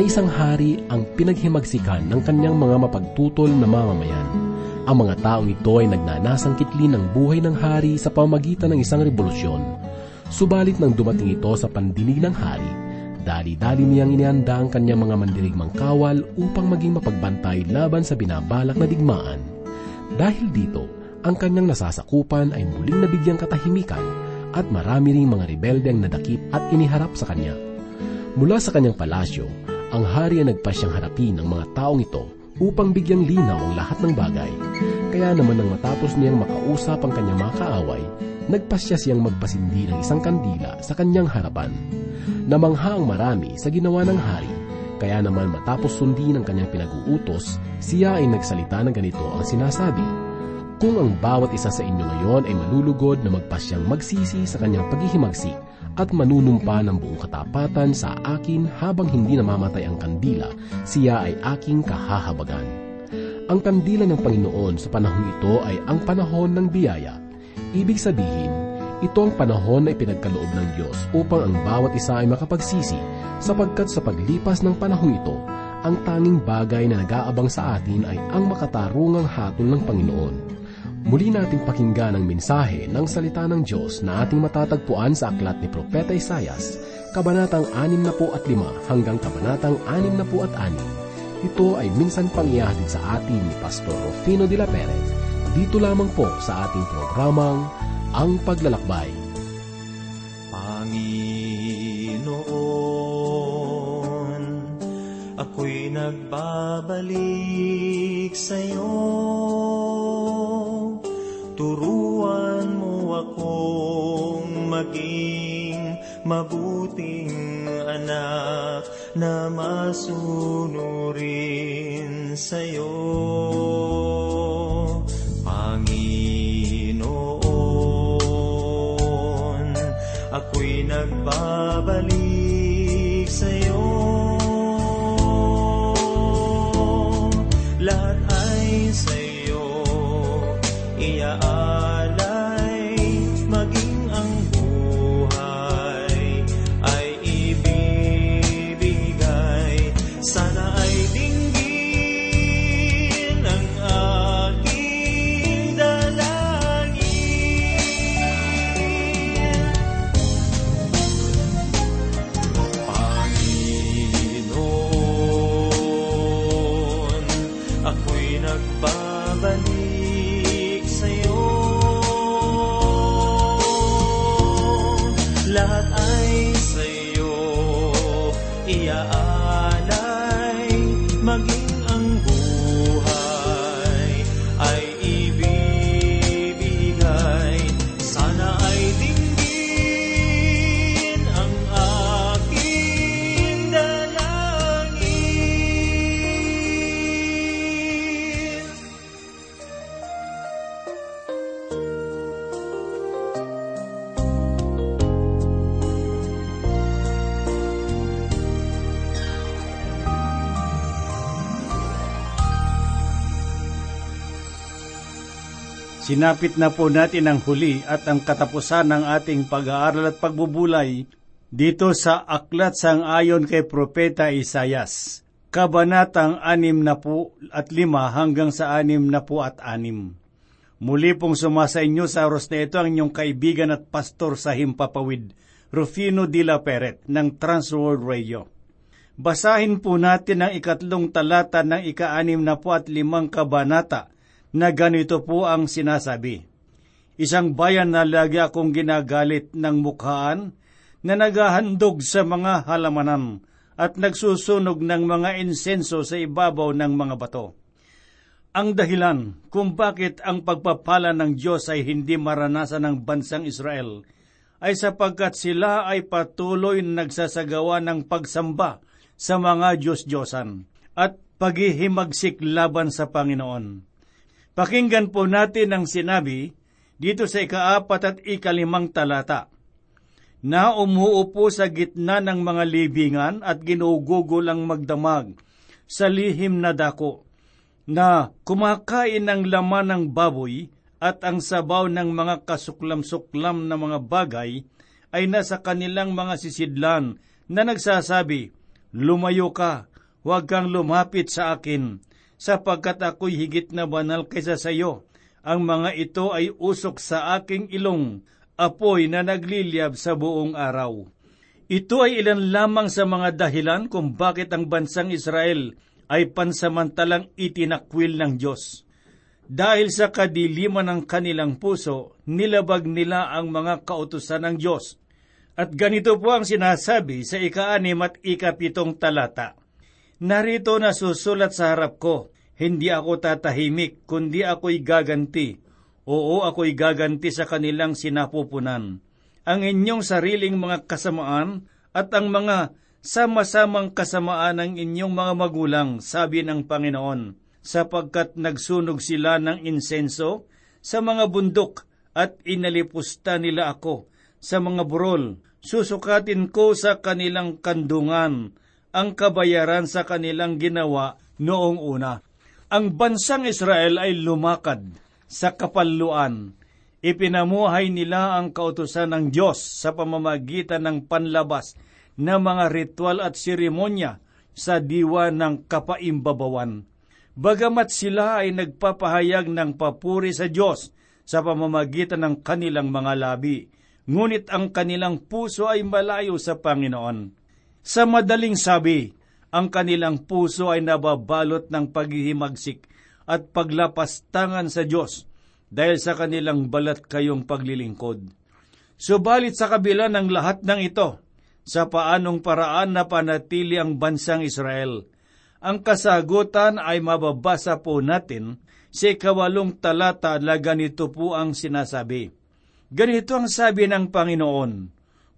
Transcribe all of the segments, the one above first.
May isang hari ang pinaghimagsikan ng kanyang mga mapagtutol na mamamayan. Ang mga taong ito ay nagnanasang kitlin ng buhay ng hari sa pamagitan ng isang revolusyon. Subalit nang dumating ito sa pandinig ng hari, dali-dali niyang inianda ang kanyang mga mandirigmang kawal upang maging mapagbantay laban sa binabalak na digmaan. Dahil dito, ang kanyang nasasakupan ay muling nabigyang katahimikan at marami ring mga rebelde ang nadakip at iniharap sa kanya. Mula sa kanyang palasyo, ang hari ay nagpasyang harapin ng mga taong ito upang bigyang linaw ang lahat ng bagay. Kaya naman nang matapos niyang makausap ang kanyang mga kaaway, nagpasya siyang magpasindi ng isang kandila sa kanyang harapan. Namangha ang marami sa ginawa ng hari, kaya naman matapos sundin ang kanyang pinag-uutos, siya ay nagsalita ng ganito ang sinasabi, Kung ang bawat isa sa inyo ngayon ay malulugod na magpasyang magsisi sa kanyang paghihimagsik at manunumpa ng buong katapatan sa akin habang hindi namamatay ang kandila, siya ay aking kahahabagan. Ang kandila ng Panginoon sa panahong ito ay ang panahon ng biyaya. Ibig sabihin, ito ang panahon na ipinagkaloob ng Diyos upang ang bawat isa ay makapagsisi sapagkat sa paglipas ng panahong ito, ang tanging bagay na nag-aabang sa atin ay ang makatarungang hatol ng Panginoon. Muli nating pakinggan ang mensahe ng salita ng Diyos na ating matatagpuan sa aklat ni Propeta Isayas, Kabanatang 65 hanggang Kabanatang 66. Ito ay minsan pang ihatid sa atin ni Pastor Rufino de la Perez, dito lamang po sa ating programang Ang Paglalakbay. Panginoon, ako'y nagbabalik sa'yo. Turuan mo akong maging mabuting anak na masunurin sa'yo. Sinapit na po natin ang huli at ang katapusan ng ating pag-aaral at pagbubulay dito sa Aklat sang Ayon kay Propeta Isayas, Kabanatang 6 na po at 5 hanggang sa 6 na po at 6. Muli pong sumasa inyo sa oras na ito ang inyong kaibigan at pastor sa Himpapawid, Rufino de la Peret ng Transworld Radio. Basahin po natin ang ikatlong talata ng ika-anim na po at limang kabanata na ganito po ang sinasabi. Isang bayan na lagi akong ginagalit ng mukhaan na naghahandog sa mga halamanan at nagsusunog ng mga insenso sa ibabaw ng mga bato. Ang dahilan kung bakit ang pagpapala ng Diyos ay hindi maranasan ng bansang Israel ay sapagkat sila ay patuloy na nagsasagawa ng pagsamba sa mga Diyos-Diyosan at paghihimagsik laban sa Panginoon. Pakinggan po natin ang sinabi dito sa ikaapat at ikalimang talata. Na umuupo sa gitna ng mga libingan at ginugugol ang magdamag sa lihim na dako, na kumakain ng laman ng baboy at ang sabaw ng mga kasuklam-suklam na mga bagay ay nasa kanilang mga sisidlan na nagsasabi, Lumayo ka, huwag kang lumapit sa akin, sapagkat ako'y higit na banal kaysa sa iyo. Ang mga ito ay usok sa aking ilong, apoy na nagliliyab sa buong araw. Ito ay ilan lamang sa mga dahilan kung bakit ang bansang Israel ay pansamantalang itinakwil ng Diyos. Dahil sa kadiliman ng kanilang puso, nilabag nila ang mga kautusan ng Diyos. At ganito po ang sinasabi sa ika-anim at ikapitong talata. Narito na susulat sa harap ko, hindi ako tatahimik, kundi ako'y gaganti. Oo, ako'y gaganti sa kanilang sinapupunan. Ang inyong sariling mga kasamaan at ang mga sama-samang kasamaan ng inyong mga magulang, sabi ng Panginoon, sapagkat nagsunog sila ng insenso sa mga bundok at inalipusta nila ako sa mga burol. Susukatin ko sa kanilang kandungan ang kabayaran sa kanilang ginawa noong una. Ang bansang Israel ay lumakad sa kapalluan. Ipinamuhay nila ang kautusan ng Diyos sa pamamagitan ng panlabas na mga ritual at seremonya sa diwa ng kapaimbabawan. Bagamat sila ay nagpapahayag ng papuri sa Diyos sa pamamagitan ng kanilang mga labi, ngunit ang kanilang puso ay malayo sa Panginoon. Sa madaling sabi, ang kanilang puso ay nababalot ng paghihimagsik at paglapastangan sa Diyos dahil sa kanilang balat kayong paglilingkod. Subalit sa kabila ng lahat ng ito, sa paanong paraan na panatili ang bansang Israel, ang kasagutan ay mababasa po natin sa ikawalong talata na ganito po ang sinasabi. Ganito ang sabi ng Panginoon,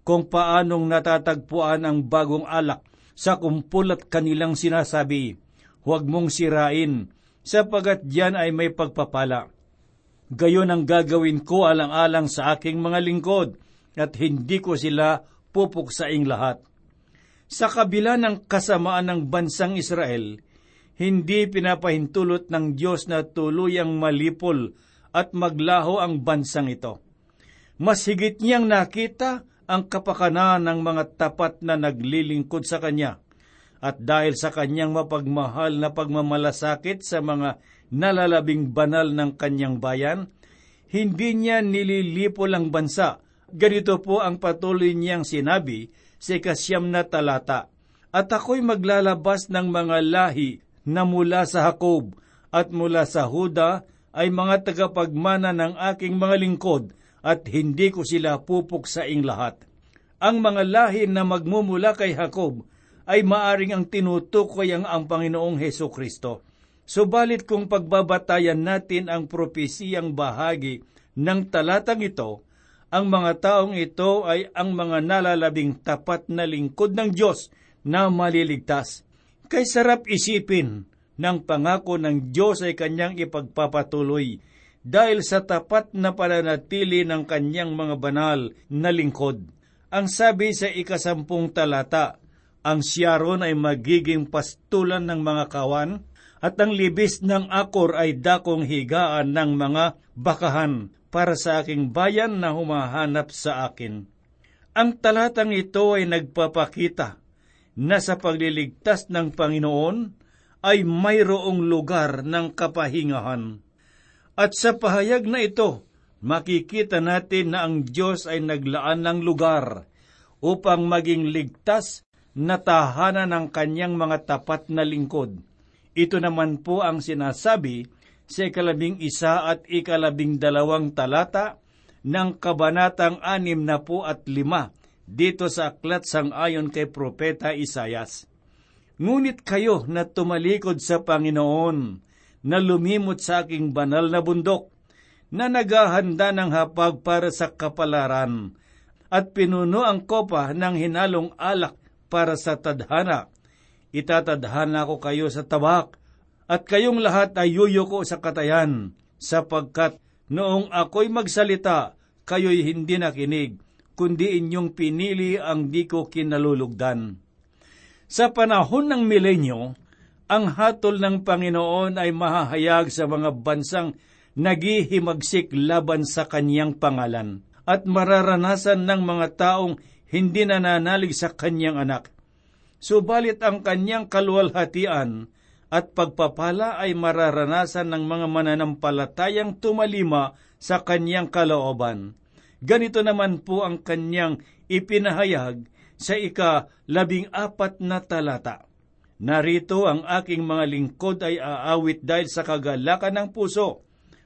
kung paanong natatagpuan ang bagong alak sa kumpul at kanilang sinasabi, huwag mong sirain, sapagat diyan ay may pagpapala. Gayon ang gagawin ko alang-alang sa aking mga lingkod, at hindi ko sila pupuksaing lahat. Sa kabila ng kasamaan ng bansang Israel, hindi pinapahintulot ng Diyos na tuluyang malipol at maglaho ang bansang ito. Mas higit niyang nakita ang kapakanan ng mga tapat na naglilingkod sa Kanya. At dahil sa Kanyang mapagmahal na pagmamalasakit sa mga nalalabing banal ng Kanyang bayan, hindi niya nililipol ang bansa. Ganito po ang patuloy niyang sinabi sa ikasyam na talata. At ako'y maglalabas ng mga lahi na mula sa Hakob at mula sa Huda ay mga tagapagmana ng aking mga lingkod at hindi ko sila pupuksaing lahat. Ang mga lahi na magmumula kay Jacob ay maaring ang tinutukoy ang, ang Panginoong Heso Kristo. Subalit kung pagbabatayan natin ang propesiyang bahagi ng talatang ito, ang mga taong ito ay ang mga nalalabing tapat na lingkod ng Diyos na maliligtas. Kay sarap isipin ng pangako ng Diyos ay kanyang ipagpapatuloy dahil sa tapat na pananatili ng kanyang mga banal na lingkod. Ang sabi sa ikasampung talata, ang Sharon ay magiging pastulan ng mga kawan, at ang libis ng akor ay dakong higaan ng mga bakahan para sa aking bayan na humahanap sa akin. Ang talatang ito ay nagpapakita na sa pagliligtas ng Panginoon ay mayroong lugar ng kapahingahan. At sa pahayag na ito, makikita natin na ang Diyos ay naglaan ng lugar upang maging ligtas na tahanan ng kanyang mga tapat na lingkod. Ito naman po ang sinasabi sa ikalabing isa at ikalabing dalawang talata ng kabanatang anim na po at lima dito sa aklat sang ayon kay Propeta Isayas. Ngunit kayo na tumalikod sa Panginoon, na lumimot sa aking banal na bundok, na naghahanda ng hapag para sa kapalaran, at pinuno ang kopa ng hinalong alak para sa tadhana. Itatadhana ko kayo sa tabak, at kayong lahat ay yuyuko sa katayan, sapagkat noong ako'y magsalita, kayo'y hindi nakinig, kundi inyong pinili ang di ko kinalulugdan. Sa panahon ng milenyo, ang hatol ng Panginoon ay mahahayag sa mga bansang naghihimagsik laban sa kanyang pangalan at mararanasan ng mga taong hindi nananalig sa kanyang anak. Subalit ang kanyang kaluwalhatian at pagpapala ay mararanasan ng mga mananampalatayang tumalima sa kanyang kalooban. Ganito naman po ang kanyang ipinahayag sa ika-labing apat na talata. Narito ang aking mga lingkod ay aawit dahil sa kagalakan ng puso,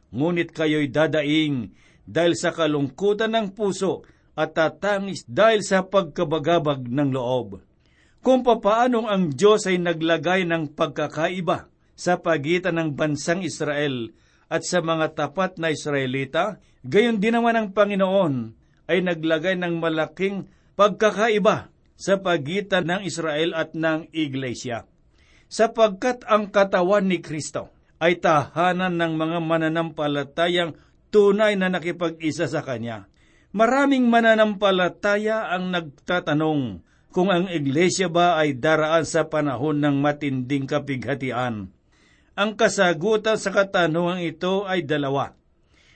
ngunit kayo'y dadaing dahil sa kalungkutan ng puso at tatangis dahil sa pagkabagabag ng loob. Kung papaanong ang Diyos ay naglagay ng pagkakaiba sa pagitan ng bansang Israel at sa mga tapat na Israelita, gayon din naman ang Panginoon ay naglagay ng malaking pagkakaiba sa pagitan ng Israel at ng Iglesia. Sapagkat ang katawan ni Kristo ay tahanan ng mga mananampalatayang tunay na nakipag-isa sa Kanya. Maraming mananampalataya ang nagtatanong kung ang iglesia ba ay daraan sa panahon ng matinding kapighatian. Ang kasagutan sa katanungan ito ay dalawa.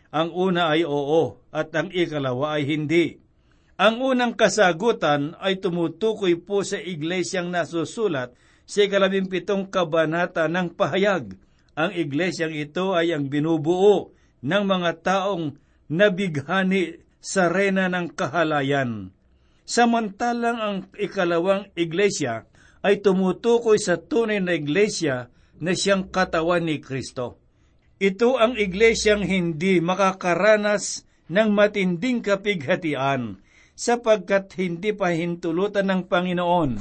Ang una ay oo at ang ikalawa ay hindi. Ang unang kasagutan ay tumutukoy po sa iglesyang nasusulat sa ikalabimpitong kabanata ng pahayag. Ang iglesyang ito ay ang binubuo ng mga taong nabighani sa rena ng kahalayan. Samantalang ang ikalawang iglesia ay tumutukoy sa tunay na iglesia na siyang katawan ni Kristo. Ito ang iglesyang hindi makakaranas ng matinding kapighatian sapagkat hindi pa hintulutan ng Panginoon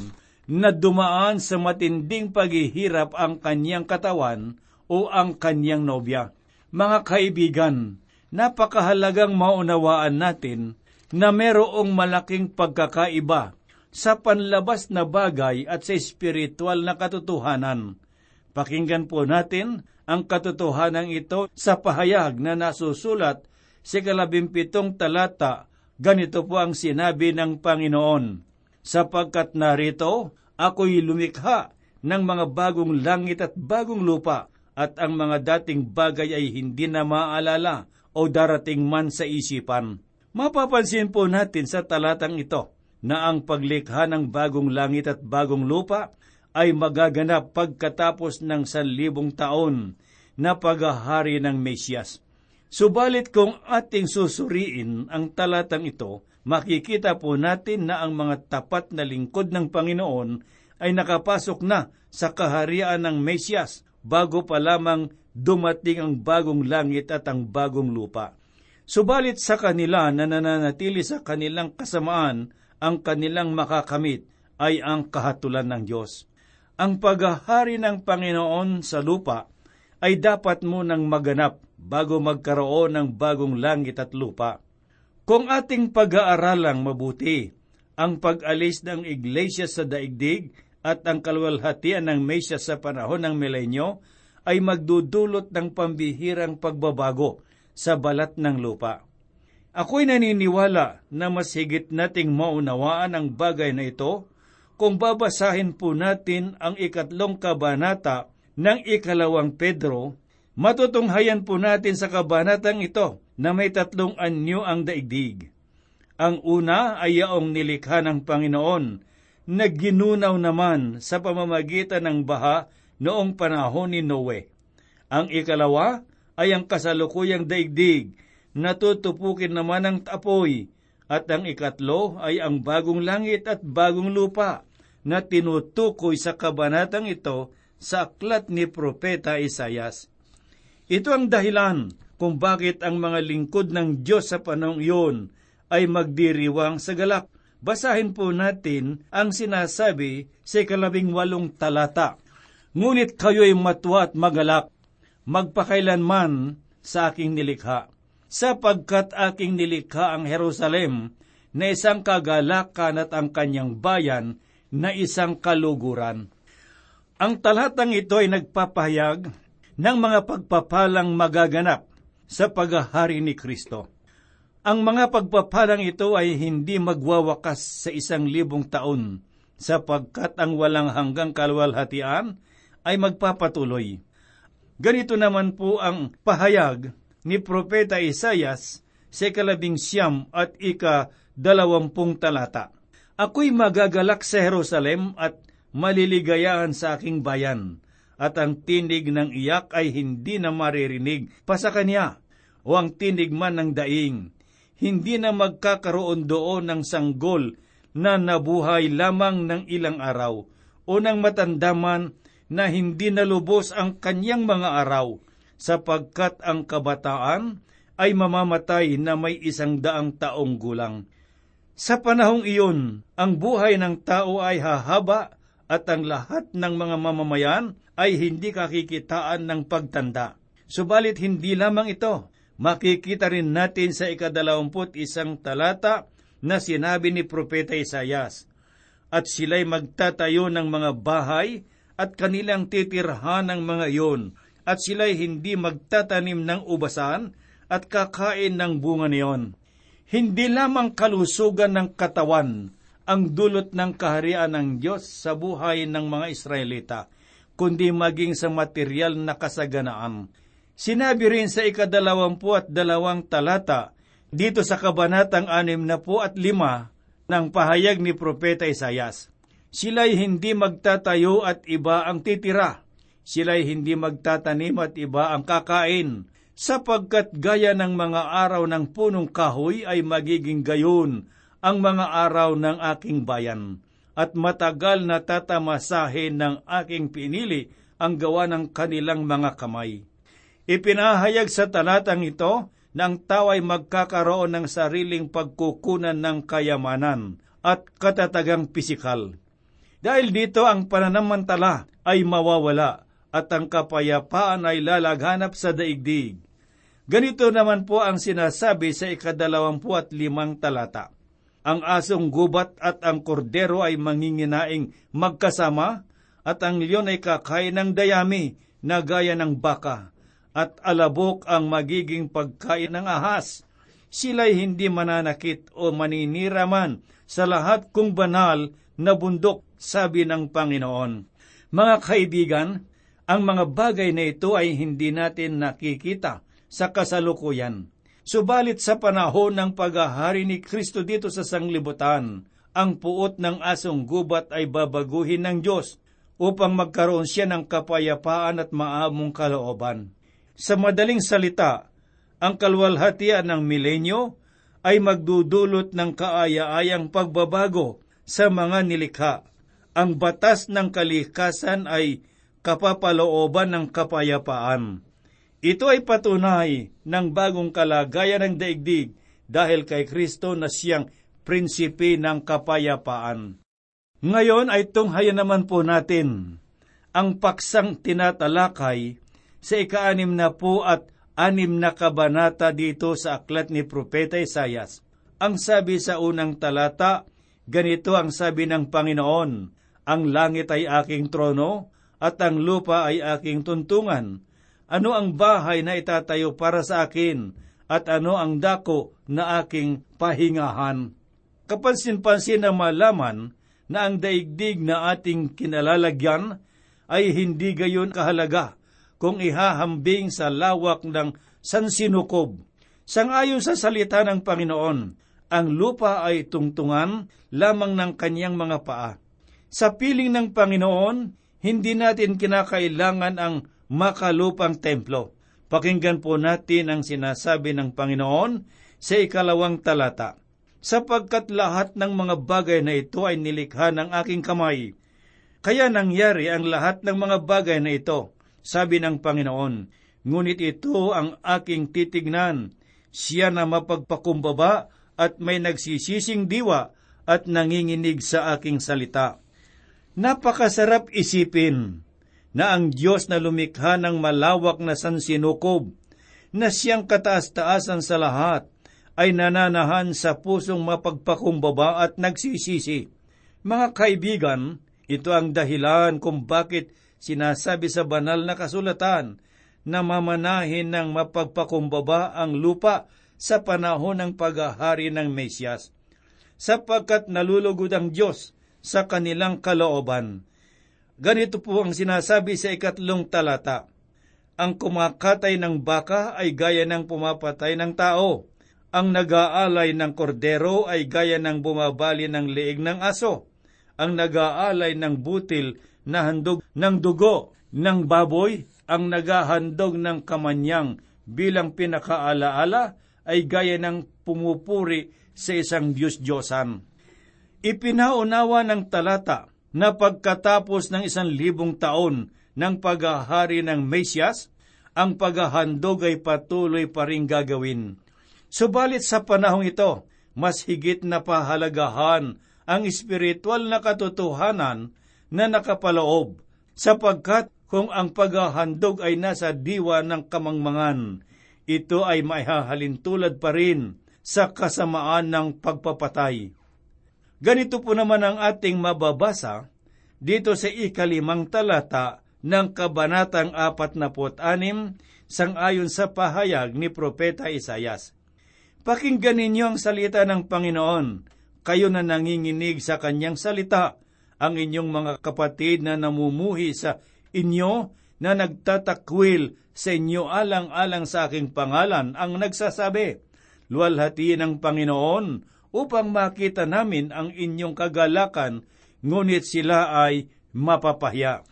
na dumaan sa matinding paghihirap ang kanyang katawan o ang kanyang nobya. Mga kaibigan, napakahalagang maunawaan natin na merong malaking pagkakaiba sa panlabas na bagay at sa espiritual na katotohanan. Pakinggan po natin ang katotohanan ito sa pahayag na nasusulat sa kalabimpitong talata Ganito po ang sinabi ng Panginoon, sapagkat narito ako'y lumikha ng mga bagong langit at bagong lupa, at ang mga dating bagay ay hindi na maalala o darating man sa isipan. Mapapansin po natin sa talatang ito na ang paglikha ng bagong langit at bagong lupa ay magaganap pagkatapos ng sanlibong taon na paghahari ng Mesyas. Subalit kung ating susuriin ang talatang ito, makikita po natin na ang mga tapat na lingkod ng Panginoon ay nakapasok na sa kaharian ng Mesyas bago pa lamang dumating ang bagong langit at ang bagong lupa. Subalit sa kanila na nananatili sa kanilang kasamaan, ang kanilang makakamit ay ang kahatulan ng Diyos. Ang paghahari ng Panginoon sa lupa ay dapat munang maganap bago magkaroon ng bagong langit at lupa. Kung ating pag-aaralang mabuti ang pag-alis ng iglesia sa daigdig at ang kalwalhatian ng mesya sa panahon ng milenyo, ay magdudulot ng pambihirang pagbabago sa balat ng lupa. Ako'y naniniwala na mas higit nating maunawaan ang bagay na ito kung babasahin po natin ang ikatlong kabanata ng ikalawang Pedro Matutunghayan po natin sa kabanatang ito na may tatlong anyo ang daigdig. Ang una ay yaong nilikha ng Panginoon na ginunaw naman sa pamamagitan ng baha noong panahon ni Noe. Ang ikalawa ay ang kasalukuyang daigdig na tutupukin naman ng tapoy at ang ikatlo ay ang bagong langit at bagong lupa na tinutukoy sa kabanatang ito sa aklat ni Propeta Isayas. Ito ang dahilan kung bakit ang mga lingkod ng Diyos sa panahong iyon ay magdiriwang sa galak. Basahin po natin ang sinasabi sa ikalabing walong talata. Ngunit kayo'y matwa at magalak, magpakailanman sa aking nilikha, sapagkat aking nilikha ang Jerusalem na isang kagalakan at ang kanyang bayan na isang kaluguran. Ang talatang ito ay nagpapahayag ng mga pagpapalang magaganap sa paghahari ni Kristo. Ang mga pagpapalang ito ay hindi magwawakas sa isang libong taon sapagkat ang walang hanggang kalwalhatian ay magpapatuloy. Ganito naman po ang pahayag ni Propeta Isayas sa kalabing siyam at ika dalawampung talata. Ako'y magagalak sa Jerusalem at maliligayahan sa aking bayan, at ang tinig ng iyak ay hindi na maririnig pa sa kanya, o ang tinig man ng daing. Hindi na magkakaroon doon ng sanggol na nabuhay lamang ng ilang araw, o ng matandaman na hindi nalubos ang kanyang mga araw, sapagkat ang kabataan ay mamamatay na may isang daang taong gulang. Sa panahong iyon, ang buhay ng tao ay hahaba at ang lahat ng mga mamamayan ay hindi kakikitaan ng pagtanda. Subalit hindi lamang ito, makikita rin natin sa ikadalawamput isang talata na sinabi ni Propeta Isayas, At sila'y magtatayo ng mga bahay at kanilang titirhan ng mga iyon, at sila'y hindi magtatanim ng ubasan at kakain ng bunga niyon. Hindi lamang kalusugan ng katawan ang dulot ng kaharian ng Diyos sa buhay ng mga Israelita, kundi maging sa material na kasaganaan. Sinabi rin sa ikadalawampu at dalawang talata, dito sa kabanatang anim na po at lima ng pahayag ni Propeta Isayas, Sila'y hindi magtatayo at iba ang titira, sila'y hindi magtatanim at iba ang kakain, sapagkat gaya ng mga araw ng punong kahoy ay magiging gayon ang mga araw ng aking bayan, at matagal na tatamasahin ng aking pinili ang gawa ng kanilang mga kamay. Ipinahayag sa talatang ito na ang tao magkakaroon ng sariling pagkukunan ng kayamanan at katatagang pisikal. Dahil dito ang pananamantala ay mawawala at ang kapayapaan ay lalaghanap sa daigdig. Ganito naman po ang sinasabi sa ikadalawampu at limang talata. Ang asong gubat at ang kordero ay manginginaing magkasama, at ang leon ay kakain ng dayami na gaya ng baka, at alabok ang magiging pagkain ng ahas. Sila'y hindi mananakit o maninira man sa lahat kung banal na bundok, sabi ng Panginoon. Mga kaibigan, ang mga bagay na ito ay hindi natin nakikita sa kasalukuyan. Subalit sa panahon ng paghahari ni Kristo dito sa sanglibutan, ang puot ng asong gubat ay babaguhin ng Diyos upang magkaroon siya ng kapayapaan at maamong kalooban. Sa madaling salita, ang kalwalhatian ng milenyo ay magdudulot ng kaaya-ayang pagbabago sa mga nilikha. Ang batas ng kalikasan ay kapapalooban ng kapayapaan. Ito ay patunay ng bagong kalagayan ng daigdig dahil kay Kristo na siyang prinsipe ng kapayapaan. Ngayon ay tunghayan naman po natin ang paksang tinatalakay sa ikaanim na po at anim na kabanata dito sa aklat ni Propeta Isayas. Ang sabi sa unang talata, ganito ang sabi ng Panginoon, Ang langit ay aking trono, at ang lupa ay aking tuntungan ano ang bahay na itatayo para sa akin at ano ang dako na aking pahingahan. Kapansin-pansin na malaman na ang daigdig na ating kinalalagyan ay hindi gayon kahalaga kung ihahambing sa lawak ng sansinukob. Sangayon sa salita ng Panginoon, ang lupa ay tungtungan lamang ng kanyang mga paa. Sa piling ng Panginoon, hindi natin kinakailangan ang makalupang templo. Pakinggan po natin ang sinasabi ng Panginoon sa ikalawang talata. Sapagkat lahat ng mga bagay na ito ay nilikha ng aking kamay. Kaya nangyari ang lahat ng mga bagay na ito, sabi ng Panginoon. Ngunit ito ang aking titignan, siya na mapagpakumbaba at may nagsisising diwa at nanginginig sa aking salita. Napakasarap isipin na ang Diyos na lumikha ng malawak na sansinukob, na siyang kataas-taasan sa lahat, ay nananahan sa pusong mapagpakumbaba at nagsisisi. Mga kaibigan, ito ang dahilan kung bakit sinasabi sa banal na kasulatan na mamanahin ng mapagpakumbaba ang lupa sa panahon ng paghahari ng Mesyas, sapagkat nalulugod ang Diyos sa kanilang kalooban Ganito po ang sinasabi sa ikatlong talata. Ang kumakatay ng baka ay gaya ng pumapatay ng tao. Ang nag-aalay ng kordero ay gaya ng bumabali ng liig ng aso. ang nag-aalay ng butil na handog ng dugo ng baboy, ang naghahandog ng kamanyang bilang pinakaalaala ay gaya ng pumupuri sa isang Diyos-Diyosan. Ipinaunawa ng talata na pagkatapos ng isang libong taon ng paghahari ng Mesyas, ang paghahandog ay patuloy pa rin gagawin. Subalit sa panahong ito, mas higit na pahalagahan ang espiritual na katotohanan na nakapaloob, sapagkat kung ang paghahandog ay nasa diwa ng kamangmangan, ito ay maihahalintulad pa rin sa kasamaan ng pagpapatay. Ganito po naman ang ating mababasa dito sa ikalimang talata ng Kabanatang 46 sangayon sa pahayag ni Propeta Isayas. Pakinggan ninyo ang salita ng Panginoon, kayo na nanginginig sa kanyang salita, ang inyong mga kapatid na namumuhi sa inyo na nagtatakwil sa inyo alang-alang sa aking pangalan ang nagsasabi, Luwalhati ng Panginoon upang makita namin ang inyong kagalakan, ngunit sila ay mapapahya.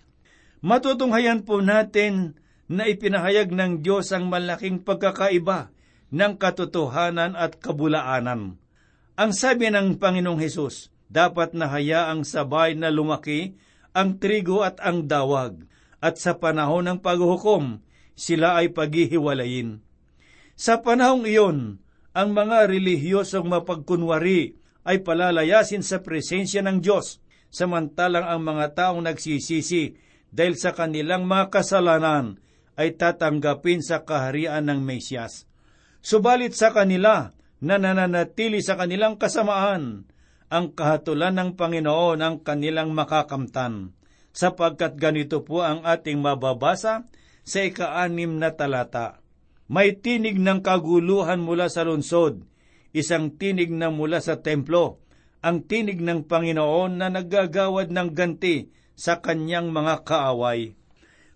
Matutunghayan po natin na ipinahayag ng Diyos ang malaking pagkakaiba ng katotohanan at kabulaanan. Ang sabi ng Panginoong Hesus, dapat na hayaang sabay na lumaki ang trigo at ang dawag, at sa panahon ng paghuhukom, sila ay paghihiwalayin. Sa panahong iyon, ang mga relihiyosong mapagkunwari ay palalayasin sa presensya ng Diyos, samantalang ang mga taong nagsisisi dahil sa kanilang mga kasalanan ay tatanggapin sa kaharian ng Mesyas. Subalit sa kanila na nananatili sa kanilang kasamaan, ang kahatulan ng Panginoon ang kanilang makakamtan, sapagkat ganito po ang ating mababasa sa ikaanim na talata. May tinig ng kaguluhan mula sa lungsod, isang tinig na mula sa templo, ang tinig ng Panginoon na naggagawad ng ganti sa kanyang mga kaaway.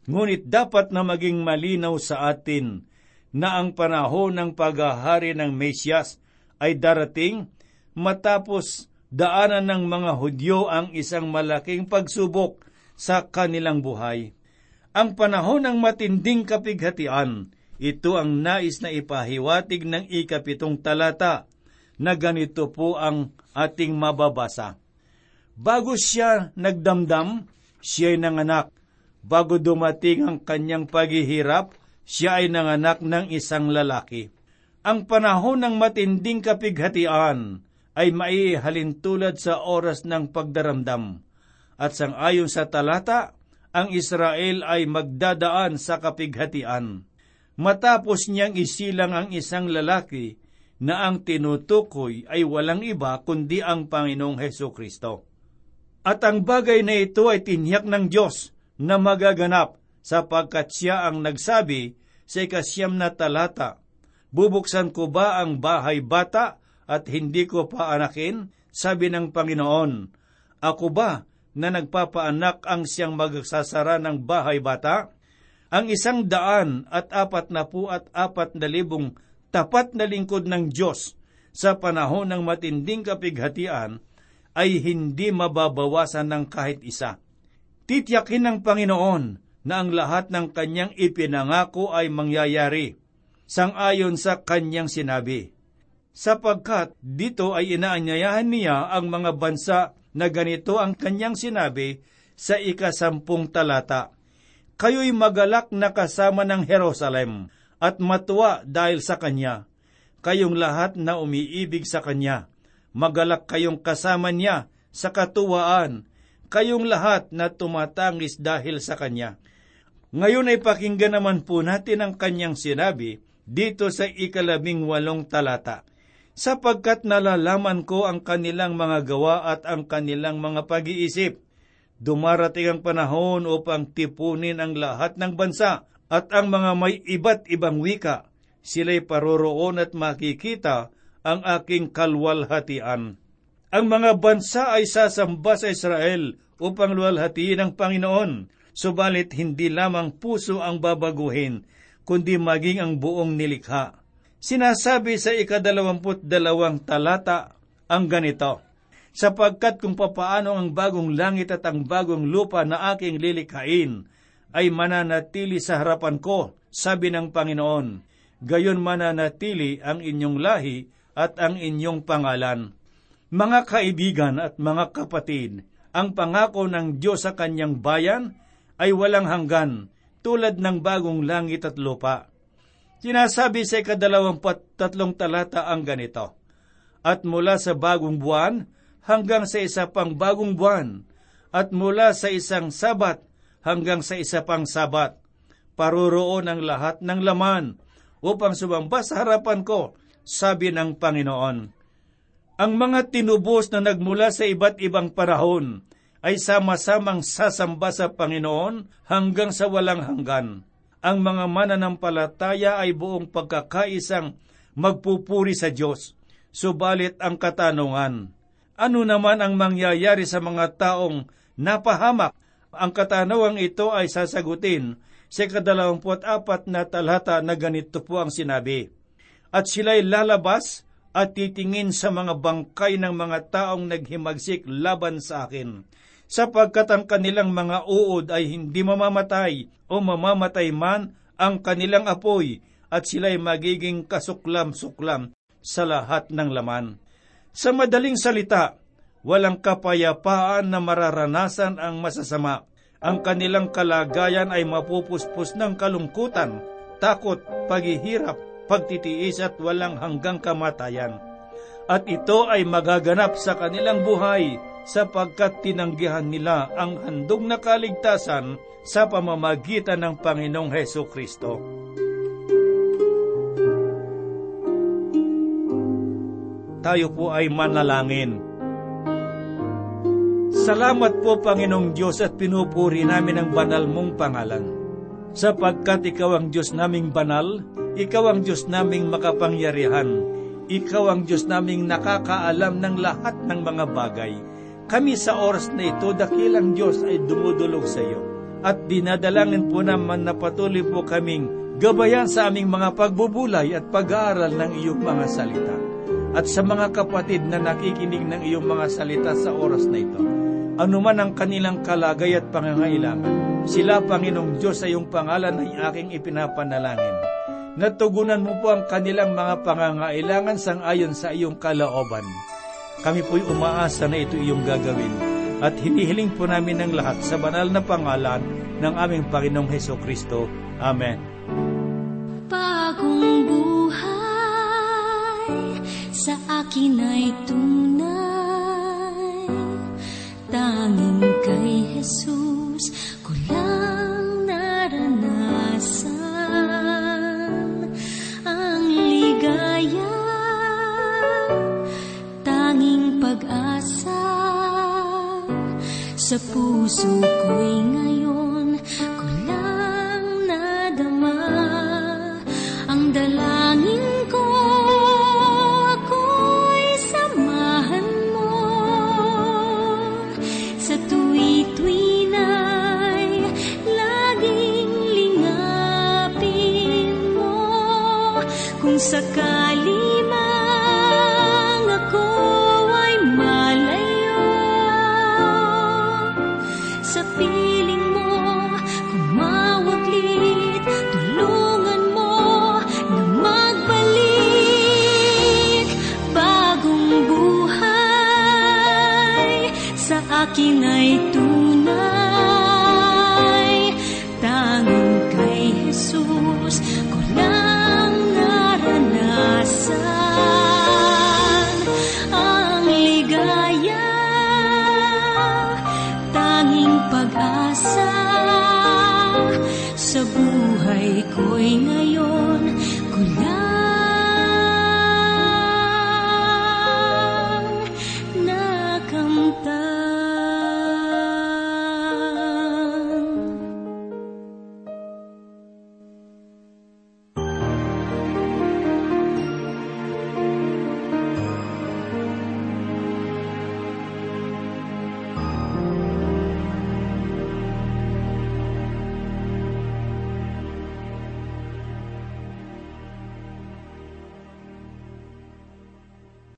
Ngunit dapat na maging malinaw sa atin na ang panahon ng paghahari ng Mesyas ay darating matapos daanan ng mga Hudyo ang isang malaking pagsubok sa kanilang buhay. Ang panahon ng matinding kapighatian, ito ang nais na ipahiwatig ng ikapitong talata na ganito po ang ating mababasa. Bago siya nagdamdam, siya'y nanganak. Bago dumating ang kanyang paghihirap, siya ay nanganak ng isang lalaki. Ang panahon ng matinding kapighatian ay maihalintulad sa oras ng pagdaramdam. At sangayon sa talata, ang Israel ay magdadaan sa kapighatian. Matapos niyang isilang ang isang lalaki na ang tinutukoy ay walang iba kundi ang Panginoong Heso Kristo. At ang bagay na ito ay tinyak ng Diyos na magaganap sapagkat siya ang nagsabi sa ikasyam na talata, Bubuksan ko ba ang bahay bata at hindi ko paanakin? Sabi ng Panginoon, Ako ba na nagpapaanak ang siyang magsasara ng bahay bata? Ang isang daan at apat na po at apat na libong tapat na lingkod ng Diyos sa panahon ng matinding kapighatian ay hindi mababawasan ng kahit isa. Tityakin ng Panginoon na ang lahat ng kanyang ipinangako ay mangyayari, sangayon sa kanyang sinabi. Sapagkat dito ay inaanyayahan niya ang mga bansa na ganito ang kanyang sinabi sa ikasampung talata. Kayo'y magalak na kasama ng Jerusalem at matuwa dahil sa Kanya. Kayong lahat na umiibig sa Kanya, magalak kayong kasama niya sa katuwaan, kayong lahat na tumatangis dahil sa Kanya. Ngayon ay pakinggan naman po natin ang Kanyang sinabi dito sa ikalabing walong talata. Sapagkat nalalaman ko ang kanilang mga gawa at ang kanilang mga pag-iisip, dumarating ang panahon upang tipunin ang lahat ng bansa at ang mga may iba't ibang wika, sila'y paroroon at makikita ang aking kalwalhatian. Ang mga bansa ay sasamba sa Israel upang luwalhatiin ang Panginoon, subalit hindi lamang puso ang babaguhin, kundi maging ang buong nilikha. Sinasabi sa ikadalawamput dalawang talata ang ganito, sapagkat kung papaano ang bagong langit at ang bagong lupa na aking lilikhain ay mananatili sa harapan ko, sabi ng Panginoon, gayon mananatili ang inyong lahi at ang inyong pangalan. Mga kaibigan at mga kapatid, ang pangako ng Diyos sa kanyang bayan ay walang hanggan, tulad ng bagong langit at lupa. Sinasabi sa ikadalawampat tatlong talata ang ganito, At mula sa bagong buwan hanggang sa isa pang bagong buwan, at mula sa isang sabat hanggang sa isa pang sabat, paroroon ang lahat ng laman upang sumamba sa harapan ko, sabi ng Panginoon. Ang mga tinubos na nagmula sa iba't ibang panahon ay sama-samang sasamba sa Panginoon hanggang sa walang hanggan. Ang mga mananampalataya ay buong pagkakaisang magpupuri sa Diyos. Subalit ang katanungan, ano naman ang mangyayari sa mga taong napahamak? Ang katanawang ito ay sasagutin sa kadalawamput apat na talata na ganito po ang sinabi. At sila'y lalabas at titingin sa mga bangkay ng mga taong naghimagsik laban sa akin, sapagkat ang kanilang mga uod ay hindi mamamatay o mamamatay man ang kanilang apoy, at sila'y magiging kasuklam-suklam sa lahat ng laman. Sa madaling salita, walang kapayapaan na mararanasan ang masasama ang kanilang kalagayan ay mapupuspos ng kalungkutan, takot, paghihirap, pagtitiis at walang hanggang kamatayan. At ito ay magaganap sa kanilang buhay sapagkat tinanggihan nila ang handog na kaligtasan sa pamamagitan ng Panginoong Heso Kristo. Tayo po ay manalangin Salamat po, Panginoong Diyos, at pinupuri namin ang banal mong pangalan. Sapagkat ikaw ang Diyos naming banal, ikaw ang Diyos naming makapangyarihan, ikaw ang Diyos naming nakakaalam ng lahat ng mga bagay. Kami sa oras na ito, dakilang Diyos ay dumudulog sa iyo. At dinadalangin po naman na patuloy po kaming gabayan sa aming mga pagbubulay at pag-aaral ng iyong mga salita. At sa mga kapatid na nakikinig ng iyong mga salita sa oras na ito, anuman ang kanilang kalagay at pangangailangan. Sila, Panginoong Diyos, sa iyong pangalan ay aking ipinapanalangin. Natugunan mo po ang kanilang mga pangangailangan sang ayon sa iyong kalaoban. Kami po'y umaasa na ito iyong gagawin at hinihiling po namin ng lahat sa banal na pangalan ng aming Panginoong Heso Kristo. Amen. Bagong sa akin ay tunay. Tanging kay Jesus ko lang naranasan ang ligaya, tanging pag-asa sa puso ko'y ngayon akin ay tunay, tanging Jesus